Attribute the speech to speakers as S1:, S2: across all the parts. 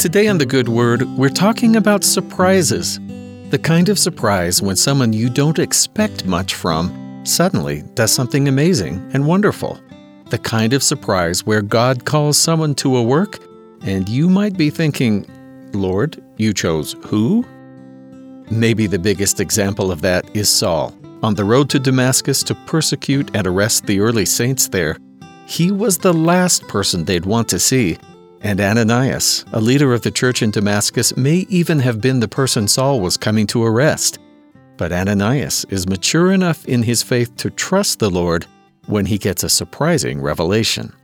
S1: Today on The Good Word, we're talking about surprises. The kind of surprise when someone you don't expect much from suddenly does something amazing and wonderful. The kind of surprise where God calls someone to a work and you might be thinking, Lord, you chose who? Maybe the biggest example of that is Saul. On the road to Damascus to persecute and arrest the early saints there, he was the last person they'd want to see. And Ananias, a leader of the church in Damascus, may even have been the person Saul was coming to arrest. But Ananias is mature enough in his faith to trust the Lord when he gets a surprising revelation.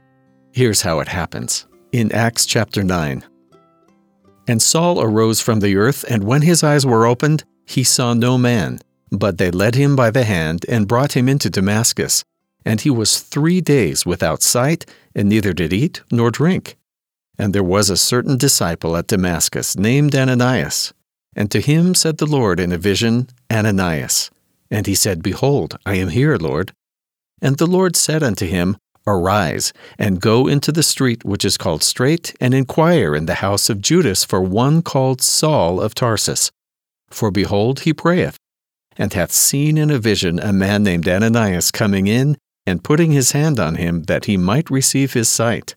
S1: Here's how it happens in Acts chapter 9. And Saul arose from the earth, and when his eyes were opened, he saw no man. But they led him by the hand and brought him into Damascus. And he was three days without sight, and neither did eat nor drink. And there was a certain disciple at Damascus named Ananias. And to him said the Lord in a vision, Ananias. And he said, Behold, I am here, Lord. And the Lord said unto him, Arise, and go into the street which is called Straight, and inquire in the house of Judas for one called Saul of Tarsus. For behold, he prayeth, and hath seen in a vision a man named Ananias coming in, and putting his hand on him, that he might receive his sight.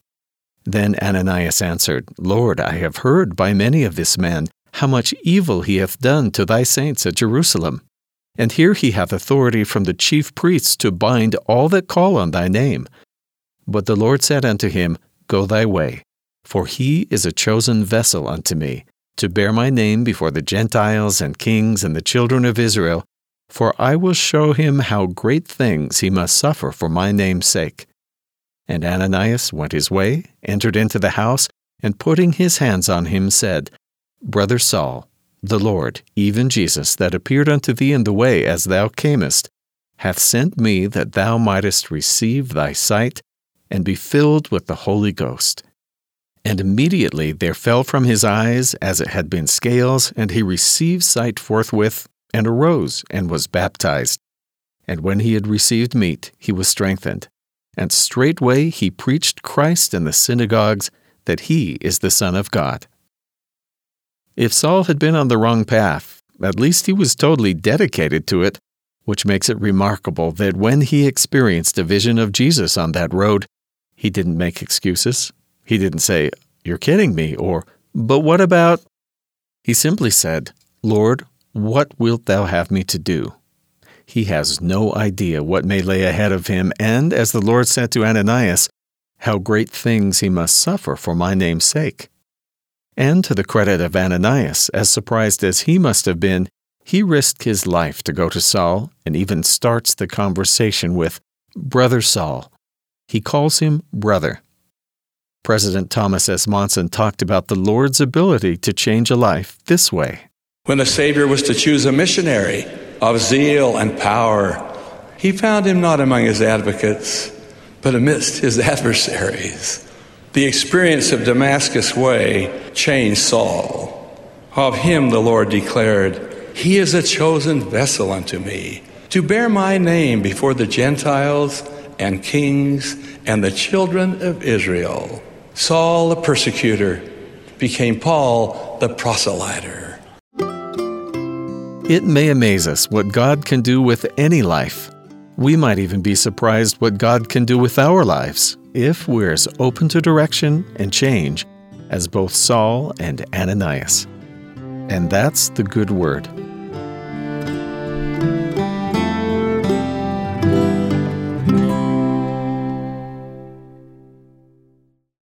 S1: Then Ananias answered, Lord, I have heard by many of this man how much evil he hath done to thy saints at Jerusalem. And here he hath authority from the chief priests to bind all that call on thy name. But the Lord said unto him, Go thy way, for he is a chosen vessel unto me, to bear my name before the Gentiles and kings and the children of Israel, for I will show him how great things he must suffer for my name's sake. And Ananias went his way, entered into the house, and putting his hands on him, said, Brother Saul, the Lord, even Jesus, that appeared unto thee in the way as thou camest, hath sent me that thou mightest receive thy sight and be filled with the Holy Ghost. And immediately there fell from his eyes as it had been scales, and he received sight forthwith, and arose, and was baptized. And when he had received meat, he was strengthened. And straightway he preached Christ in the synagogues, that he is the Son of God. If Saul had been on the wrong path, at least he was totally dedicated to it, which makes it remarkable that when he experienced a vision of Jesus on that road, he didn't make excuses. He didn't say, You're kidding me, or, But what about? He simply said, Lord, what wilt thou have me to do? He has no idea what may lay ahead of him, and, as the Lord said to Ananias, how great things he must suffer for my name's sake. And to the credit of Ananias, as surprised as he must have been, he risked his life to go to Saul and even starts the conversation with, Brother Saul, he calls him brother. President Thomas S. Monson talked about the Lord's ability to change a life this way.
S2: When the Savior was to choose a missionary of zeal and power, he found him not among his advocates, but amidst his adversaries. The experience of Damascus Way changed Saul. Of him the Lord declared, He is a chosen vessel unto me, to bear my name before the Gentiles and kings and the children of Israel. Saul the persecutor became Paul the proselyter.
S1: It may amaze us what God can do with any life. We might even be surprised what God can do with our lives if we're as open to direction and change as both Saul and Ananias. And that's the good word.